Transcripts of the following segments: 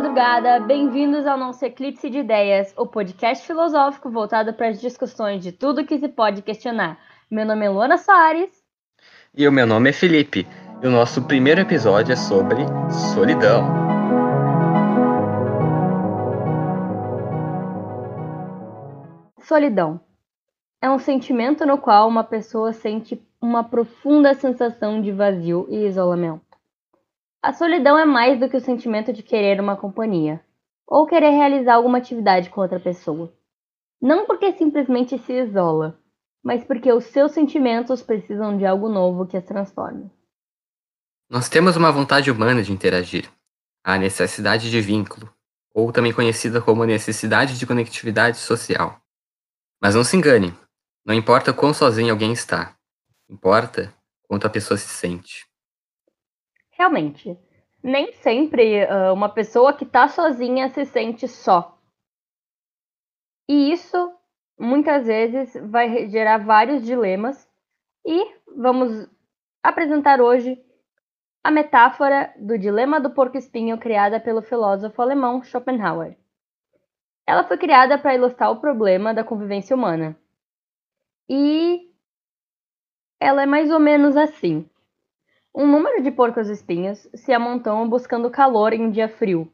madrugada, bem-vindos ao nosso Eclipse de Ideias, o podcast filosófico voltado para as discussões de tudo que se pode questionar. Meu nome é Luana Soares. E o meu nome é Felipe. E o nosso primeiro episódio é sobre solidão. Solidão é um sentimento no qual uma pessoa sente uma profunda sensação de vazio e isolamento. A solidão é mais do que o sentimento de querer uma companhia, ou querer realizar alguma atividade com outra pessoa. Não porque simplesmente se isola, mas porque os seus sentimentos precisam de algo novo que as transforme. Nós temos uma vontade humana de interagir, a necessidade de vínculo, ou também conhecida como necessidade de conectividade social. Mas não se engane, não importa quão sozinho alguém está, importa quanto a pessoa se sente. Realmente, nem sempre uh, uma pessoa que está sozinha se sente só. E isso muitas vezes vai gerar vários dilemas. E vamos apresentar hoje a metáfora do dilema do porco-espinho criada pelo filósofo alemão Schopenhauer. Ela foi criada para ilustrar o problema da convivência humana. E ela é mais ou menos assim. Um número de porcos-espinhos se amontoam buscando calor em um dia frio.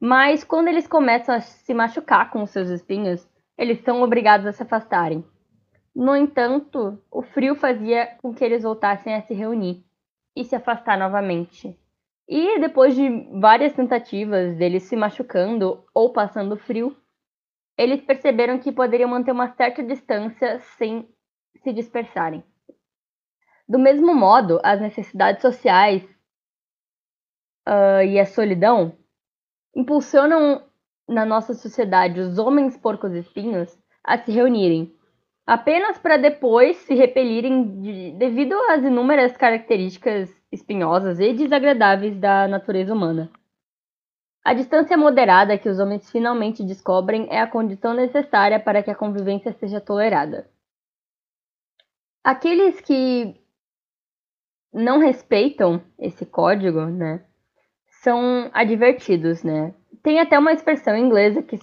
Mas quando eles começam a se machucar com os seus espinhos, eles são obrigados a se afastarem. No entanto, o frio fazia com que eles voltassem a se reunir e se afastar novamente. E depois de várias tentativas deles se machucando ou passando frio, eles perceberam que poderiam manter uma certa distância sem se dispersarem. Do mesmo modo, as necessidades sociais uh, e a solidão impulsionam na nossa sociedade os homens porcos espinhos a se reunirem, apenas para depois se repelirem de, devido às inúmeras características espinhosas e desagradáveis da natureza humana. A distância moderada que os homens finalmente descobrem é a condição necessária para que a convivência seja tolerada. Aqueles que não respeitam esse código, né, são advertidos, né? Tem até uma expressão inglesa que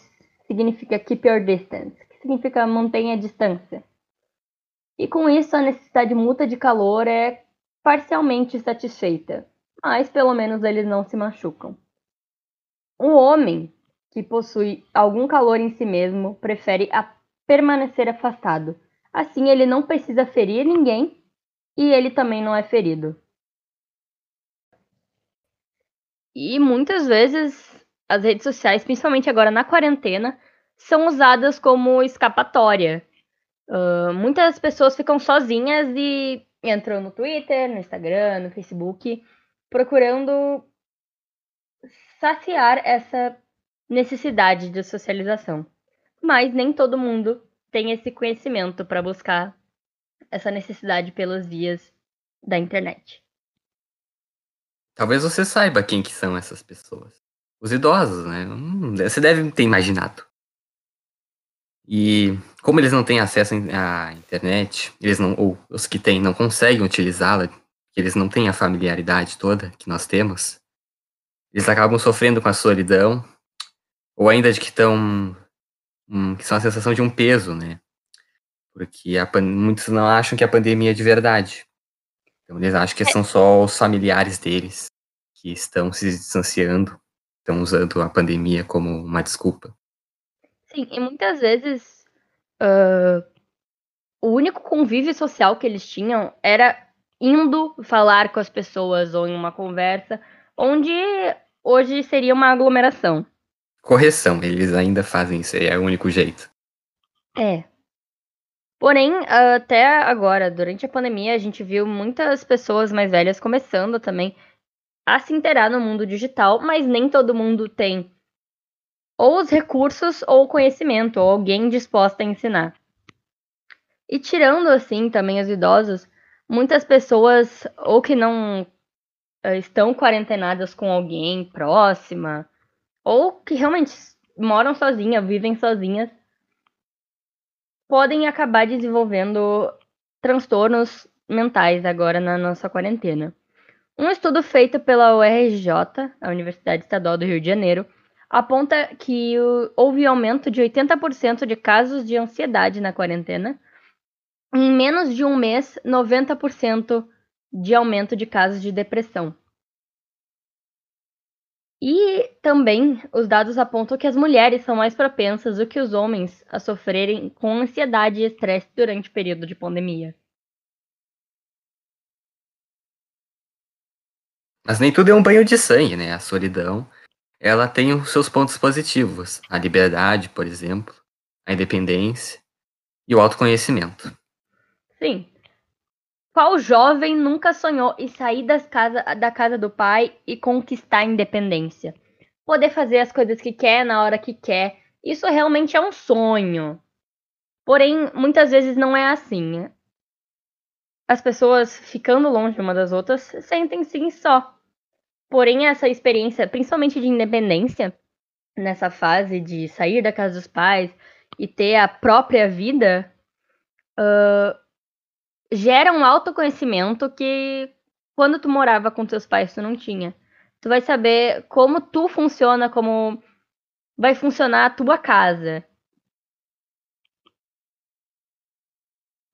significa keep your distance, significa mantenha a distância. E com isso a necessidade mútua de calor é parcialmente satisfeita, mas pelo menos eles não se machucam. Um homem que possui algum calor em si mesmo prefere permanecer afastado. Assim ele não precisa ferir ninguém e ele também não é ferido. E muitas vezes as redes sociais, principalmente agora na quarentena, são usadas como escapatória. Uh, muitas pessoas ficam sozinhas e entram no Twitter, no Instagram, no Facebook, procurando saciar essa necessidade de socialização. Mas nem todo mundo tem esse conhecimento para buscar essa necessidade pelas vias da internet. Talvez você saiba quem que são essas pessoas. Os idosos, né? Você deve ter imaginado. E como eles não têm acesso à internet, eles não, ou os que têm não conseguem utilizá-la, eles não têm a familiaridade toda que nós temos, eles acabam sofrendo com a solidão, ou ainda de que estão, um, que são a sensação de um peso, né? Porque a, muitos não acham que a pandemia é de verdade. Então eles acham que são só os familiares deles que estão se distanciando, estão usando a pandemia como uma desculpa. Sim, e muitas vezes uh, o único convívio social que eles tinham era indo falar com as pessoas ou em uma conversa, onde hoje seria uma aglomeração. Correção, eles ainda fazem isso, é o único jeito. É, Porém, até agora, durante a pandemia, a gente viu muitas pessoas mais velhas começando também a se inteirar no mundo digital, mas nem todo mundo tem ou os recursos ou o conhecimento, ou alguém disposto a ensinar. E tirando assim também os idosos, muitas pessoas ou que não uh, estão quarentenadas com alguém próxima, ou que realmente moram sozinhas, vivem sozinhas, podem acabar desenvolvendo transtornos mentais agora na nossa quarentena. Um estudo feito pela URJ, a Universidade Estadual do Rio de Janeiro, aponta que houve aumento de 80% de casos de ansiedade na quarentena. Em menos de um mês, 90% de aumento de casos de depressão. E também os dados apontam que as mulheres são mais propensas do que os homens a sofrerem com ansiedade e estresse durante o período de pandemia. Mas nem tudo é um banho de sangue, né? A solidão, ela tem os seus pontos positivos. A liberdade, por exemplo, a independência e o autoconhecimento. Sim, qual jovem nunca sonhou em sair das casa, da casa do pai e conquistar a independência? Poder fazer as coisas que quer na hora que quer. Isso realmente é um sonho. Porém, muitas vezes não é assim. As pessoas ficando longe uma das outras sentem sim só. Porém, essa experiência, principalmente de independência, nessa fase de sair da casa dos pais e ter a própria vida, uh, gera um autoconhecimento que quando tu morava com teus pais tu não tinha. Tu vai saber como tu funciona, como vai funcionar a tua casa.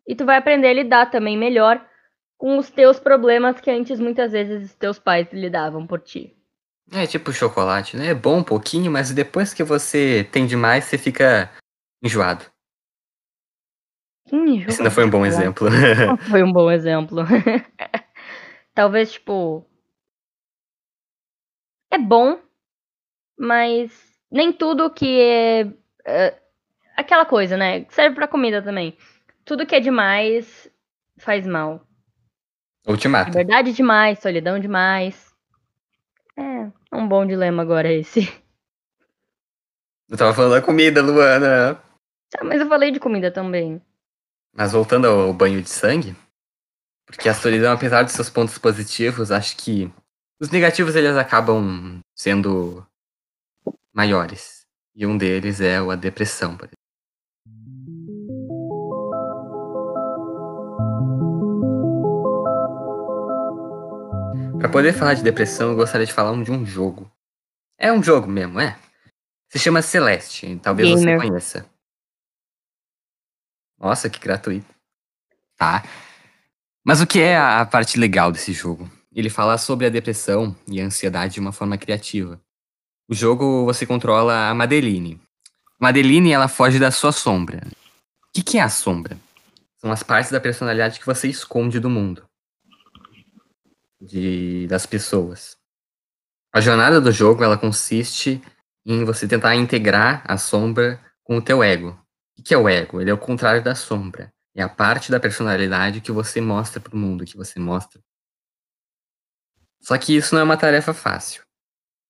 E tu vai aprender a lidar também melhor com os teus problemas que antes muitas vezes os teus pais lidavam por ti. É tipo chocolate, né? É bom um pouquinho, mas depois que você tem demais, você fica enjoado. Hum, Esse não foi um bom exemplo. Não foi um bom exemplo. Talvez, tipo. É bom, mas nem tudo que é. é aquela coisa, né? Serve pra comida também. Tudo que é demais faz mal. Ultimato. Liberdade demais, solidão demais. É, um bom dilema agora esse. Eu tava falando da comida, Luana. Ah, mas eu falei de comida também. Mas voltando ao banho de sangue, porque a solidão, apesar de seus pontos positivos, acho que os negativos eles acabam sendo maiores. E um deles é a depressão, por exemplo. Para poder falar de depressão, eu gostaria de falar de um jogo. É um jogo mesmo, é? Se chama Celeste, talvez Gamer. você conheça. Nossa, que gratuito. Tá. Mas o que é a parte legal desse jogo? Ele fala sobre a depressão e a ansiedade de uma forma criativa. O jogo você controla a Madeline. Madeline ela foge da sua sombra. O que, que é a sombra? São as partes da personalidade que você esconde do mundo, de das pessoas. A jornada do jogo ela consiste em você tentar integrar a sombra com o teu ego, o que é o ego? Ele é o contrário da sombra. É a parte da personalidade que você mostra para o mundo, que você mostra. Só que isso não é uma tarefa fácil.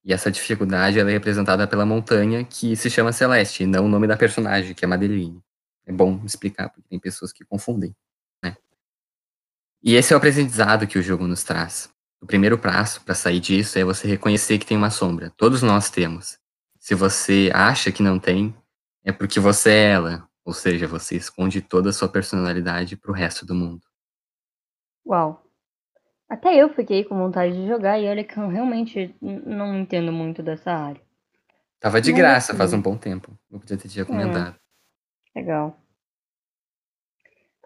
E essa dificuldade é representada pela montanha que se chama Celeste, e não o nome da personagem, que é Madeline. É bom explicar, porque tem pessoas que confundem. E esse é o aprendizado que o jogo nos traz. O primeiro passo para sair disso é você reconhecer que tem uma sombra. Todos nós temos. Se você acha que não tem, é porque você é ela, ou seja, você esconde toda a sua personalidade pro resto do mundo. Uau. Até eu fiquei com vontade de jogar e olha que eu realmente não entendo muito dessa área. Tava de Mas, graça assim, faz um bom tempo. Eu podia ter te recomendado. É, legal.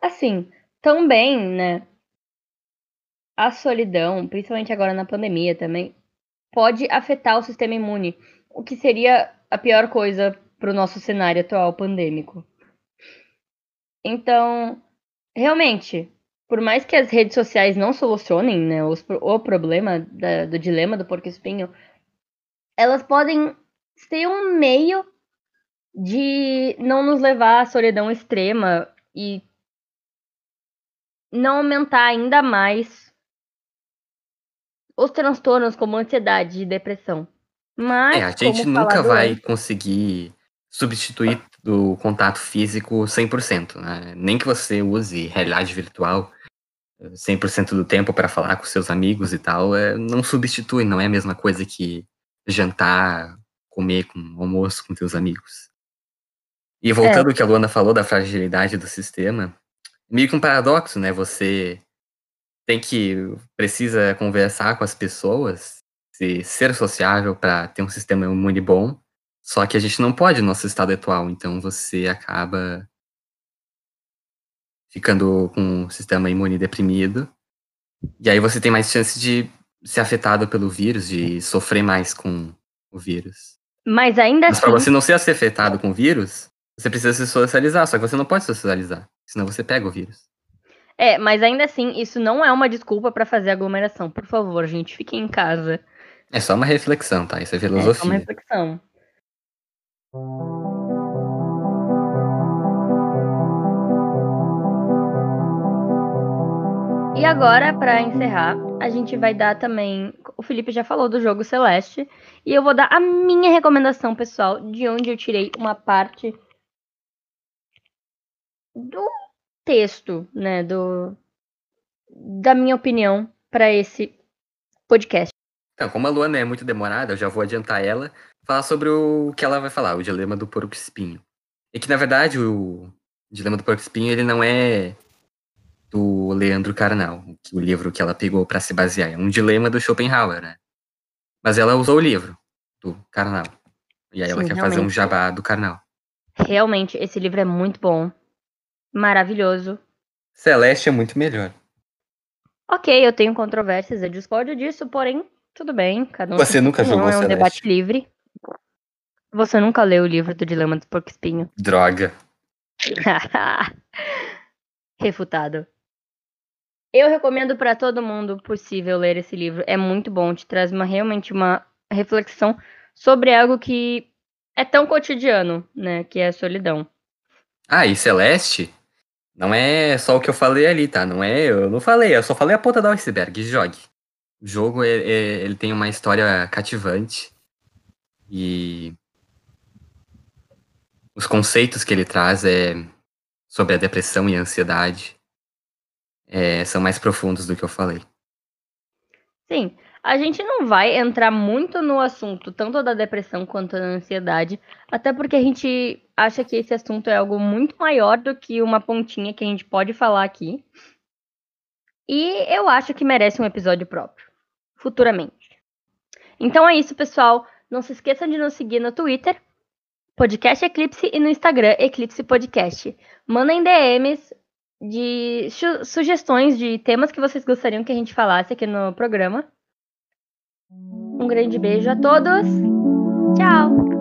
Assim, também, né? A solidão, principalmente agora na pandemia também, pode afetar o sistema imune. O que seria a pior coisa para o nosso cenário atual pandêmico. Então, realmente, por mais que as redes sociais não solucionem né, os, o problema da, do dilema do porco-espinho, elas podem ser um meio de não nos levar à solidão extrema e não aumentar ainda mais os transtornos como ansiedade e depressão. Mas, é, a gente nunca vai antes, conseguir substituir o contato físico 100%, né? Nem que você use realidade virtual, 100% do tempo para falar com seus amigos e tal, é, não substitui, não é a mesma coisa que jantar, comer com almoço com teus amigos. E voltando é. ao que a Luana falou da fragilidade do sistema, meio que um paradoxo, né? Você tem que precisa conversar com as pessoas, se ser sociável para ter um sistema imune bom, só que a gente não pode no nosso estado atual, então você acaba ficando com o sistema imune deprimido. E aí você tem mais chance de ser afetado pelo vírus, de sofrer mais com o vírus. Mas ainda Mas assim. Pra você não ser afetado com o vírus, você precisa se socializar, só que você não pode socializar, senão você pega o vírus. É, mas ainda assim, isso não é uma desculpa para fazer aglomeração. Por favor, gente, fiquem em casa. É só uma reflexão, tá? Isso é filosofia. É só uma reflexão. E agora, para encerrar, a gente vai dar também. O Felipe já falou do jogo Celeste. E eu vou dar a minha recomendação pessoal, de onde eu tirei uma parte do texto, né? Do, da minha opinião para esse podcast. Então, como a Luana é muito demorada, eu já vou adiantar ela, falar sobre o que ela vai falar, o dilema do porco espinho. E que, na verdade, o dilema do porco espinho, ele não é do Leandro Carnal, o livro que ela pegou para se basear. É um dilema do Schopenhauer, né? Mas ela usou o livro do Carnal. E aí Sim, ela quer realmente. fazer um jabá do Carnal. Realmente, esse livro é muito bom. Maravilhoso. Celeste é muito melhor. Ok, eu tenho controvérsias, eu discordo disso, porém, tudo bem. Cada um Você nunca jogou não, é um Celeste. debate livre. Você nunca leu o livro do Dilema do Porco Espinho? Droga. Refutado. Eu recomendo para todo mundo possível ler esse livro. É muito bom, te traz uma, realmente uma reflexão sobre algo que é tão cotidiano, né? Que é a solidão. Ah, e Celeste? Não é só o que eu falei ali, tá? Não é, eu não falei, eu só falei a ponta do iceberg. Jogue. O jogo é, é, ele tem uma história cativante e os conceitos que ele traz é sobre a depressão e a ansiedade é, são mais profundos do que eu falei. Sim, a gente não vai entrar muito no assunto, tanto da depressão quanto da ansiedade, até porque a gente acha que esse assunto é algo muito maior do que uma pontinha que a gente pode falar aqui. E eu acho que merece um episódio próprio, futuramente. Então é isso, pessoal. Não se esqueçam de nos seguir no Twitter, Podcast Eclipse, e no Instagram, Eclipse Podcast. Mandem DMs de sugestões de temas que vocês gostariam que a gente falasse aqui no programa. Um grande beijo a todos. Tchau!